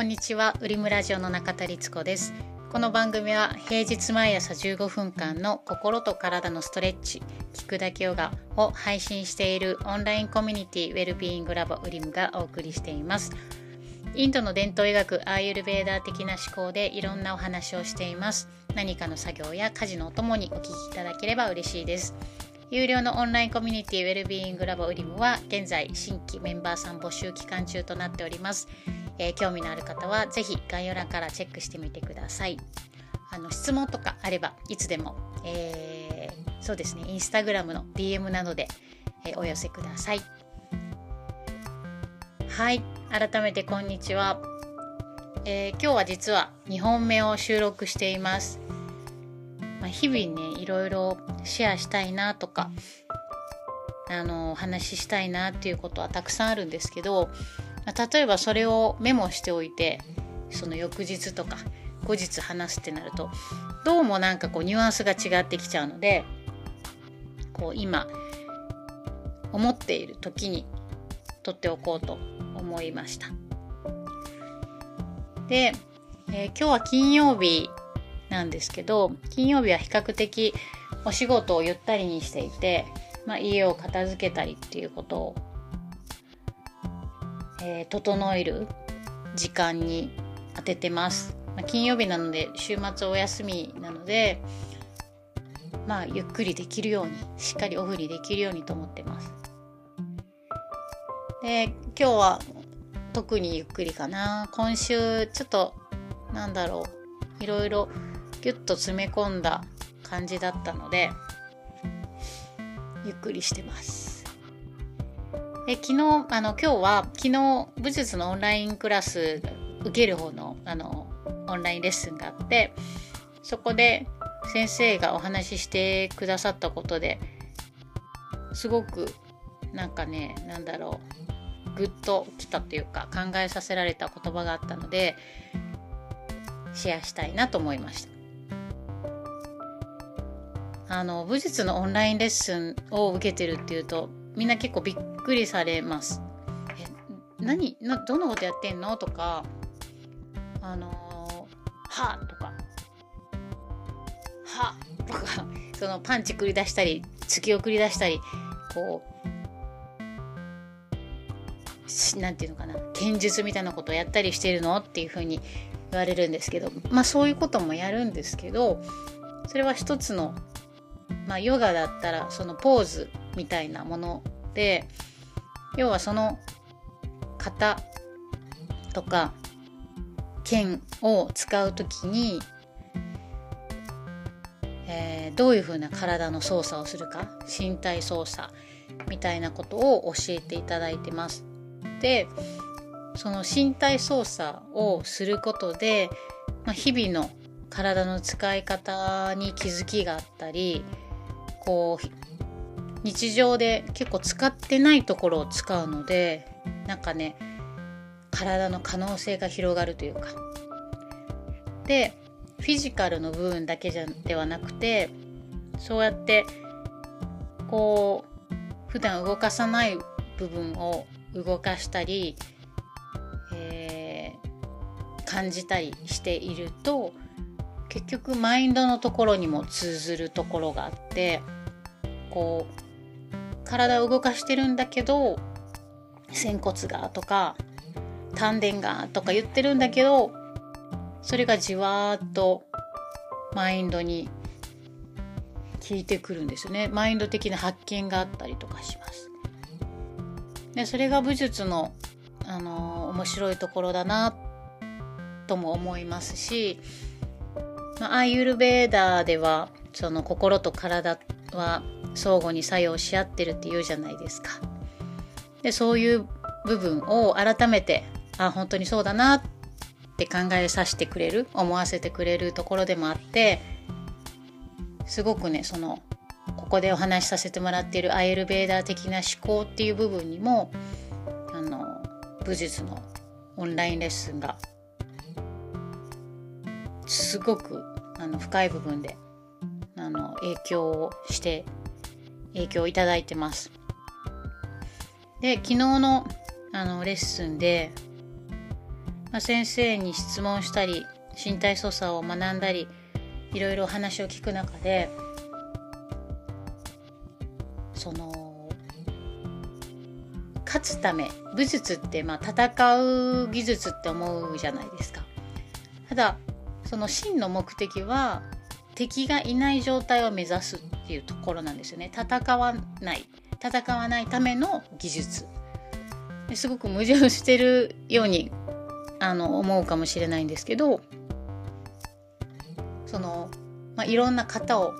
こんにちは、ウリムラジオの中田律子です。この番組は平日毎朝15分間の心と体のストレッチ、聞くだけヨガを配信しているオンラインコミュニティウェルビーイングラボウリムがお送りしています。インドの伝統医学アーユルベーダー的な思考でいろんなお話をしています。何かの作業や家事のお供にお聞きいただければ嬉しいです。有料のオンラインコミュニティウェルビーイングラボウリムは現在新規メンバーさん募集期間中となっております。えー、興味のある方はぜひ概要欄からチェックしてみてください。あの質問とかあればいつでも、えー、そうですねインスタグラムの DM などで、えー、お寄せください。はい改めてこんにちは、えー、今日は実は2本目を収録しています。まあ、日々ねいろいろシェアしたいなとかあのお話ししたいなっていうことはたくさんあるんですけどま例えばそれをメモしておいてその翌日とか後日話すってなるとどうもなんかこうニュアンスが違ってきちゃうのでこう今思っている時に取っておこうと思いました。で、えー、今日は金曜日なんですけど金曜日は比較的お仕事をゆったりにしていて、まあ、家を片付けたりっていうことをえー、整える時間に当ててます。まあ、金曜日なので週末お休みなのでまあゆっくりできるようにしっかりオフにできるようにと思ってます。で今日は特にゆっくりかな今週ちょっとなんだろういろいろギュッと詰め込んだ感じだったのでゆっくりしてます。で昨日あの今日は昨日武術のオンラインクラス受ける方のあのオンラインレッスンがあってそこで先生がお話ししてくださったことですごくなんかねなんだろうグッときたというか考えさせられた言葉があったのでシェアしたいなと思いました。あの武術のオンラインレッスンを受けてるっていうとみんな結構びっくりされます。え何などんなことやってんの？とかあのー、はとか。はとか。そのパンチ繰り出したり突きを繰り出したりこうなんていうのかな。剣術みたいなことをやったりしてるの？っていうふうに言われるんですけど。まあそういうこともやるんですけどそれは一つのまあヨガだったらそのポーズみたいなもので要はその型とか剣を使う時に、えー、どういうふうな体の操作をするか身体操作みたいなことを教えていただいてます。でその身体操作をすることで、まあ、日々の体の使い方に気づきがあったりこう日常で結構使ってないところを使うのでなんかね体の可能性が広がるというか。でフィジカルの部分だけじゃではなくてそうやってこう普段動かさない部分を動かしたり、えー、感じたりしていると結局マインドのところにも通ずるところがあってこう体を動かしてるんだけど仙骨がとか丹田がとか言ってるんだけどそれがじわーっとマインドに効いてくるんですよね。マインド的な発見があったりとかします。でそれが武術の、あのー、面白いところだなとも思いますし、まあ、アーユルベーダーではその心と体は相互に作用し合ってるって言うじゃないですか。でそういう部分を改めてあ本当にそうだなって考えさせてくれる思わせてくれるところでもあってすごくねそのここでお話しさせてもらっているアイルベーダー的な思考っていう部分にもあの武術のオンラインレッスンがすごくあの深い部分であの影響をして影響をいただいてます。で昨日のあのレッスンでまあ、先生に質問したり身体操作を学んだりいろいろ話を聞く中でその勝つため武術ってまあ戦う技術って思うじゃないですか。ただその真の目的は敵がいない状態を目指すっていうところなんですよね。戦わない戦わないための技術。すごく矛盾してるようにあの思うかもしれないんですけどその、まあ、いろんな型を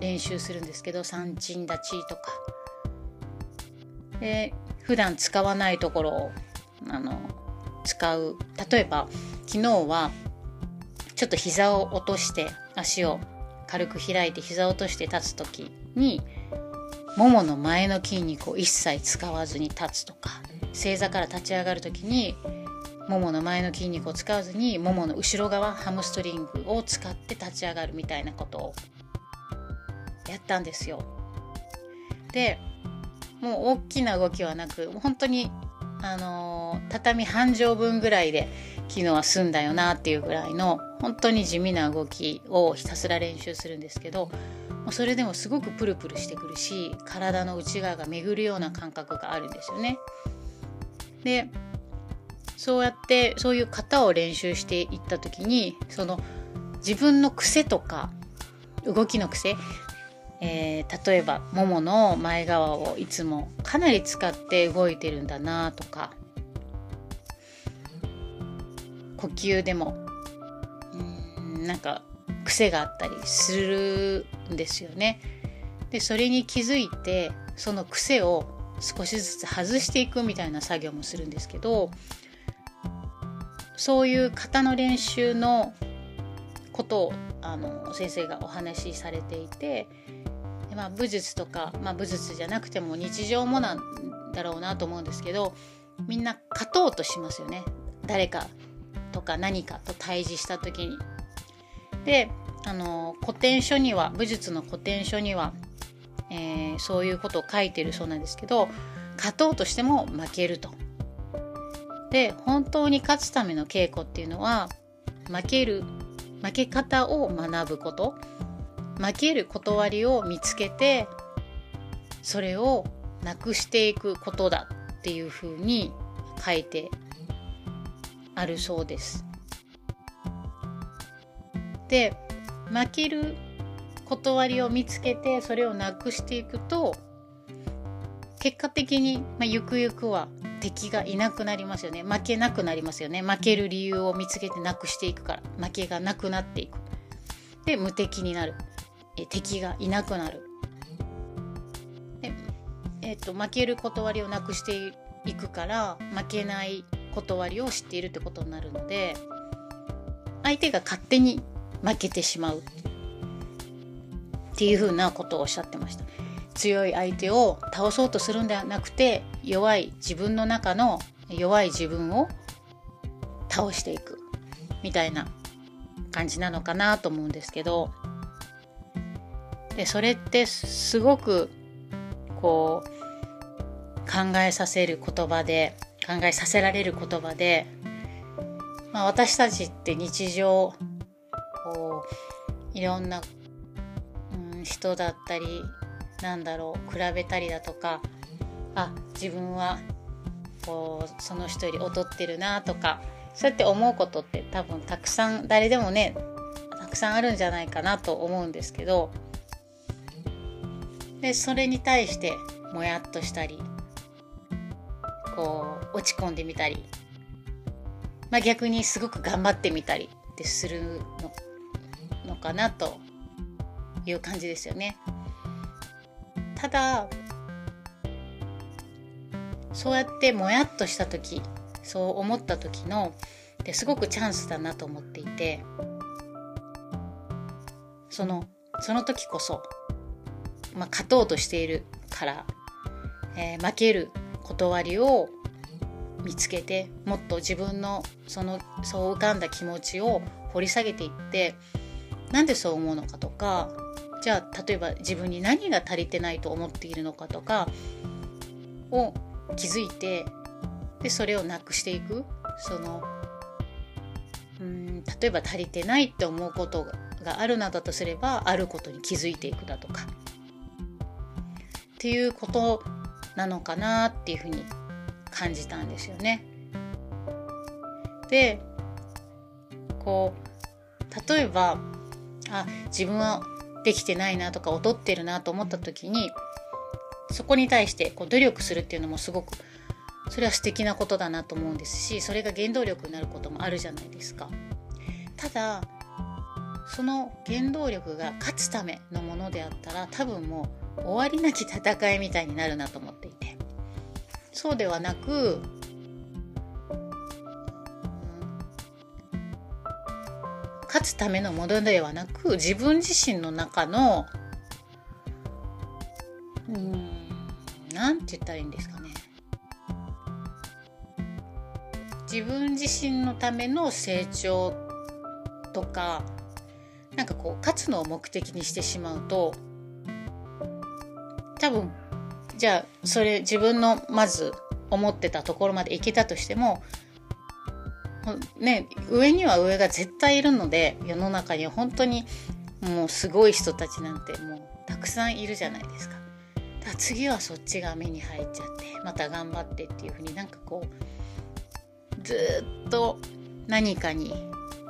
練習するんですけど三鎮立ちとかで普段使わないところをあの使う例えば昨日はちょっと膝を落として足を軽く開いて膝を落として立つ時にももの前の筋肉を一切使わずに立つとか正座から立ち上がる時にももの前の筋肉を使わずにももの後ろ側ハムストリングを使って立ち上がるみたいなことをやったんですよ。でもう大きな動きはなく本当にあの、畳半畳分ぐらいで昨日は済んだよなっていうぐらいの本当に地味な動きをひたすら練習するんですけどそれでもすごくプルプルしてくるし体の内側が巡るような感覚があるんですよね。でそうやってそういう型を練習していった時にその自分の癖とか動きの癖、えー、例えばももの前側をいつもかなり使って動いてるんだなとか呼吸でもうんなんか癖があったりするんですよね。でそれに気づいてその癖を少しずつ外していくみたいな作業もするんですけどそういう型の練習のことをあの先生がお話しされていて、まあ、武術とか、まあ、武術じゃなくても日常もなんだろうなと思うんですけどみんな勝とうとしますよね誰かとか何かと対峙した時に。であの古典書には武術の古典書にはえー、そういうことを書いてるそうなんですけど勝とうとしても負けると。で本当に勝つための稽古っていうのは負ける負け方を学ぶこと負ける断りを見つけてそれをなくしていくことだっていうふうに書いてあるそうです。で負ける断りを見つけてそれをなくしていくと結果的に、まあ、ゆくゆくは敵がいなくなりますよね。負けなくなりますよね。負ける理由を見つけてなくしていくから。負けがなくなっていく。で無敵になる。え敵がいなくなる。で、えーと、と負ける断りをなくしていくから負けない断りを知っているってことになるので相手が勝手に負けてしまう。っていうふうなことをおっしゃってました。強い相手を倒そうとするんではなくて弱い自分の中の弱い自分を倒していくみたいな感じなのかなと思うんですけどでそれってすごくこう考えさせる言葉で考えさせられる言葉で、まあ、私たちって日常こういろんな人だったりなんだろう比べたりだとかあ自分はこうその人より劣ってるなとかそうやって思うことって多分たくさん誰でもねたくさんあるんじゃないかなと思うんですけどでそれに対してもやっとしたりこう落ち込んでみたり、まあ、逆にすごく頑張ってみたりってするののかなという感じですよね。ただそうやってもやっとした時そう思った時のですごくチャンスだなと思っていてそのその時こそ、まあ、勝とうとしているから、えー、負ける断りを見つけてもっと自分のそのそう浮かんだ気持ちを掘り下げていってなんでそう思うのかとかじゃあ例えば自分に何が足りてないと思っているのかとかを気づいてでそれをなくしていく。そのうん例えば足りてないって思うことがあるなだとすればあることに気づいていくだとか。っていうことなのかなっていうふうに感じたんですよね。でこう例えばあ自分はできてないなとか劣ってるなと思った時にそこに対してこう努力するっていうのもすごくそれは素敵なことだなと思うんですしそれが原動力になることもあるじゃないですか。ただその原動力が勝つためのものであったら多分もう終わりなき戦いみたいになるなと思っていて。そうではなく勝つためのものではなく自分自身の中のうんなんて言ったらいいんですかね。自分自身のための成長とかなんかこう勝つのを目的にしてしまうと多分じゃあそれ自分のまず思ってたところまで行けたとしてもね上には上が絶対いるので世の中には本当にもうすごい人たちなんてもうたくさんいるじゃないですか。だか次はそっちが目に入っちゃってまた頑張ってっていう風になんかこうずっと何かに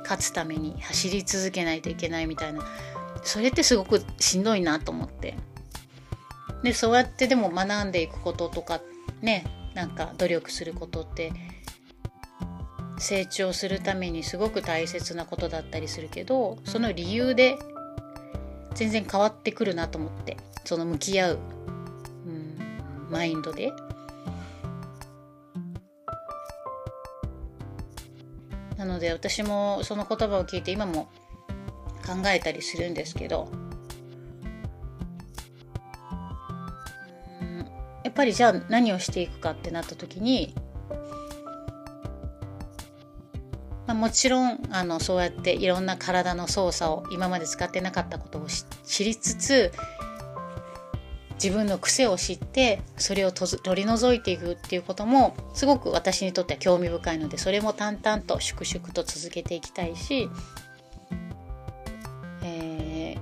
勝つために走り続けないといけないみたいなそれってすごくしんどいなと思ってでそうやってでも学んでいくこととかねなんか努力することって成長するためにすごく大切なことだったりするけどその理由で全然変わってくるなと思ってその向き合う、うん、マインドで。なので私もその言葉を聞いて今も考えたりするんですけどぱりじゃあ何をしていくかってなった時にまあ、もちろんあのそうやっていろんな体の操作を今まで使ってなかったことを知りつつ自分の癖を知ってそれを取り除いていくっていうこともすごく私にとっては興味深いのでそれも淡々と粛々と続けていきたいし、えー、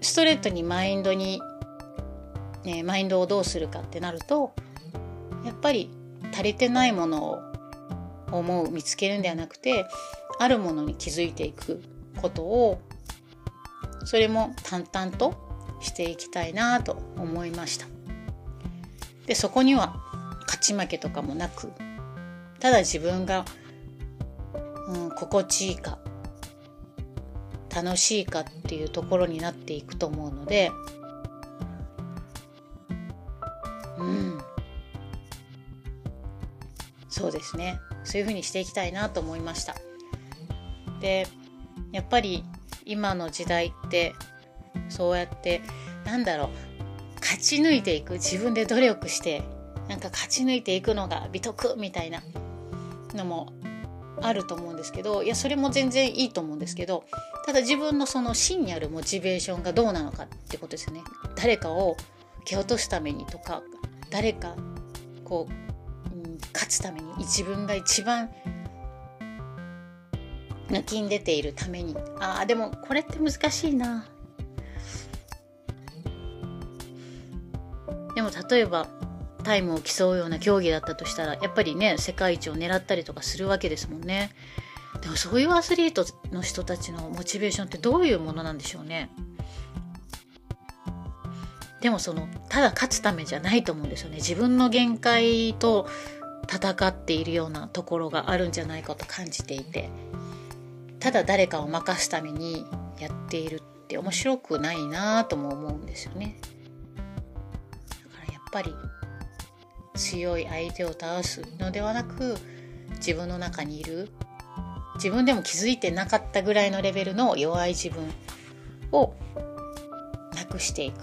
ストレートにマインドに、ね、マインドをどうするかってなるとやっぱり足りてないものを思う見つけるんではなくてあるものに気づいていくことをそれも淡々としていきたいなと思いました。でそこには勝ち負けとかもなくただ自分が、うん、心地いいか楽しいかっていうところになっていくと思うのでそうですね。そういうふうにしていきたいなと思いました。でやっぱり今の時代ってそうやってなんだろう。勝ち抜いていく。自分で努力してなんか勝ち抜いていくのが美徳みたいなのもあると思うんですけどいやそれも全然いいと思うんですけどただ自分のその真にあるモチベーションがどうなのかってことですよね。誰かを蹴落とすためにとか誰かこう勝つために自分が一番抜きん出ているために。ああでもこれって難しいな。でも例えばタイムを競うような競技だったとしたらやっぱりね世界一を狙ったりとかするわけですもんね。でもそういうアスリートの人たちのモチベーションってどういうものなんでしょうね。でもそのただ勝つためじゃないと思うんですよね。自分の限界と戦っているようなところがあるんじゃないかと感じていてただ誰かを任すためにやっているって面白くないなとも思うんですよね。だからやっぱり強い相手を倒すのではなく自分の中にいる自分でも気づいてなかったぐらいのレベルの弱い自分をなくしていく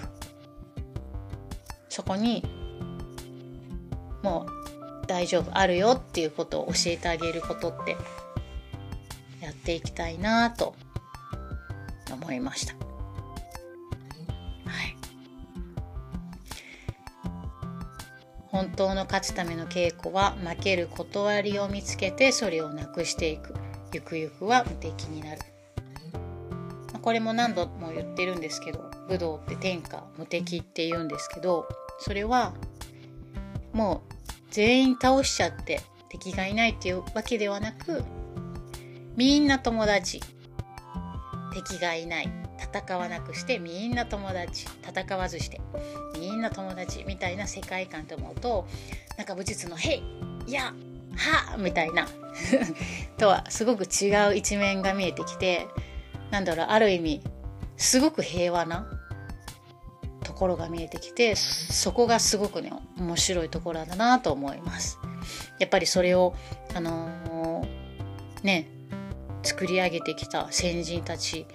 そこにもう大丈夫あるよっていうことを教えてあげることってやっていきたいなと思いました。はい。本当の勝つための稽古は負ける断りを見つけてそれをなくしていくゆくゆくは無敵になるこれも何度も言ってるんですけど武道って天下無敵って言うんですけどそれは全員倒しちゃって敵がいないっていうわけではなくみんな友達。敵がいない。戦わなくしてみんな友達。戦わずしてみんな友達。みたいな世界観と思うとなんか武術の「へいやは」みたいな。とはすごく違う一面が見えてきてなんだろうある意味すごく平和なところが見えてきてそこがすごくね面白いところだなと思います。やっぱりそれをあのー、ね作り上げてきた先人たち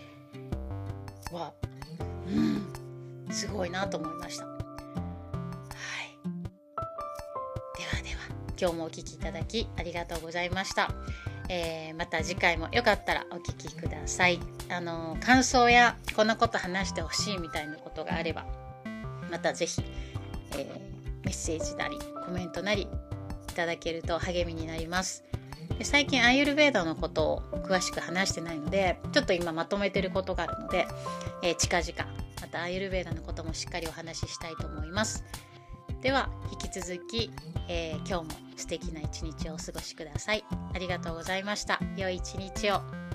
はうんすごいなと思いました。はい。ではでは今日もお聴きいただきありがとうございました。えー、また次回もよかったらお聞きください。あの感想やこんなこと話してほしいみたいなことがあればまた是非、えー、メッセージなりコメントなりいただけると励みになります。で最近アイユルベーダのことを詳しく話してないのでちょっと今まとめてることがあるので、えー、近々またアイユルベーダのこともしっかりお話ししたいと思います。では引き続き、えー、今日も素敵な一日をお過ごしください。ありがとうございました。良い一日を。